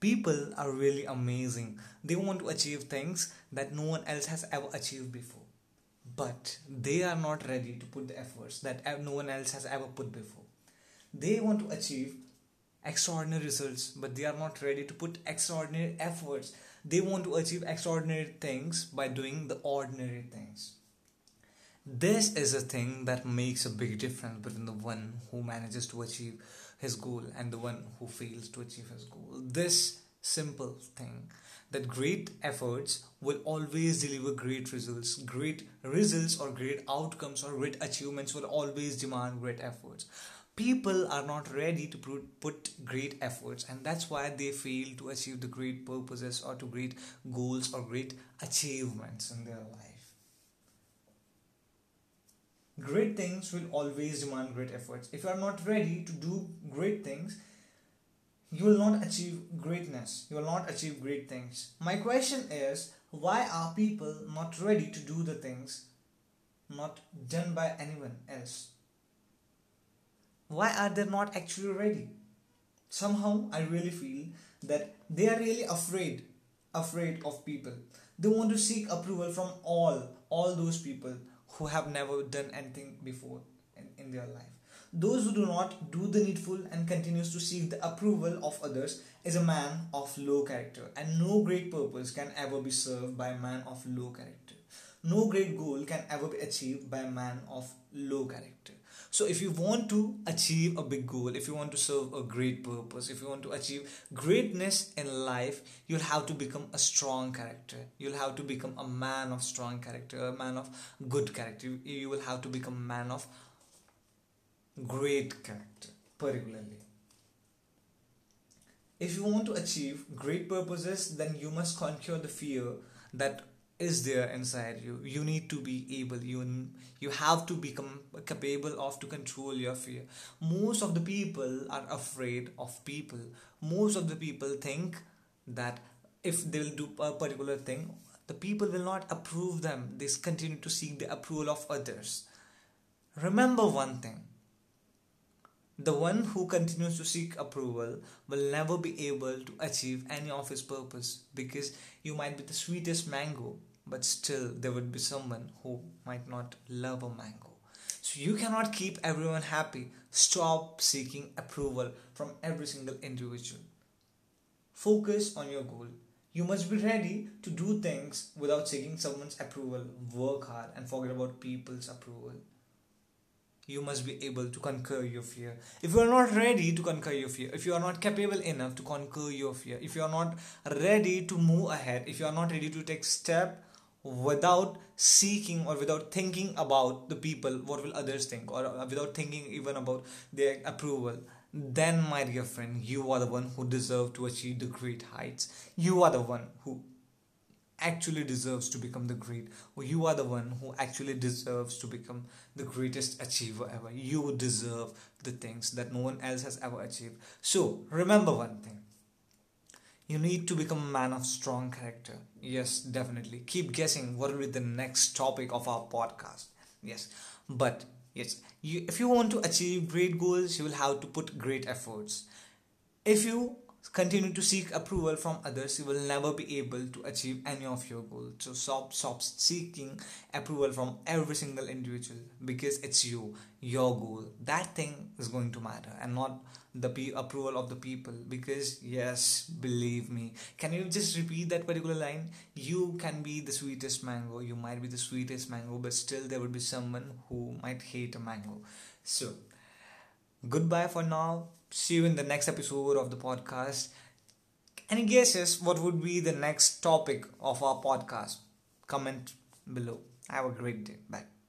People are really amazing. They want to achieve things that no one else has ever achieved before. But they are not ready to put the efforts that no one else has ever put before. They want to achieve extraordinary results, but they are not ready to put extraordinary efforts. They want to achieve extraordinary things by doing the ordinary things. This is a thing that makes a big difference between the one who manages to achieve his goal and the one who fails to achieve his goal. This simple thing that great efforts will always deliver great results. Great results or great outcomes or great achievements will always demand great efforts. People are not ready to put great efforts, and that's why they fail to achieve the great purposes or to great goals or great achievements in their life. Great things will always demand great efforts. If you are not ready to do great things, you will not achieve greatness. You will not achieve great things. My question is why are people not ready to do the things not done by anyone else? Why are they not actually ready? Somehow I really feel that they are really afraid afraid of people. They want to seek approval from all all those people who have never done anything before in, in their life. Those who do not do the needful and continues to seek the approval of others is a man of low character, and no great purpose can ever be served by a man of low character. No great goal can ever be achieved by a man of low character. So, if you want to achieve a big goal, if you want to serve a great purpose, if you want to achieve greatness in life, you'll have to become a strong character. You'll have to become a man of strong character, a man of good character. You will have to become a man of great character, particularly. If you want to achieve great purposes, then you must conquer the fear that is there inside you. You need to be able you you have to become capable of to control your fear. Most of the people are afraid of people. Most of the people think that if they will do a particular thing the people will not approve them. They continue to seek the approval of others. Remember one thing the one who continues to seek approval will never be able to achieve any of his purpose because you might be the sweetest mango, but still there would be someone who might not love a mango. So you cannot keep everyone happy. Stop seeking approval from every single individual. Focus on your goal. You must be ready to do things without seeking someone's approval. Work hard and forget about people's approval you must be able to conquer your fear. If you are not ready to conquer your fear, if you are not capable enough to conquer your fear, if you are not ready to move ahead, if you are not ready to take step without seeking or without thinking about the people, what will others think, or uh, without thinking even about their approval, then my dear friend, you are the one who deserve to achieve the great heights. You are the one who actually deserves to become the great or you are the one who actually deserves to become the greatest achiever ever. You deserve the things that no one else has ever achieved. So remember one thing. You need to become a man of strong character. Yes definitely. Keep guessing what will be the next topic of our podcast. Yes. But yes you, if you want to achieve great goals you will have to put great efforts. If you continue to seek approval from others you will never be able to achieve any of your goals. So stop stop seeking approval from every single individual because it's you your goal. That thing is going to matter and not the p- approval of the people because yes believe me. Can you just repeat that particular line? You can be the sweetest mango. You might be the sweetest mango but still there would be someone who might hate a mango. So goodbye for now. See you in the next episode of the podcast. Any guesses what would be the next topic of our podcast? Comment below. Have a great day. Bye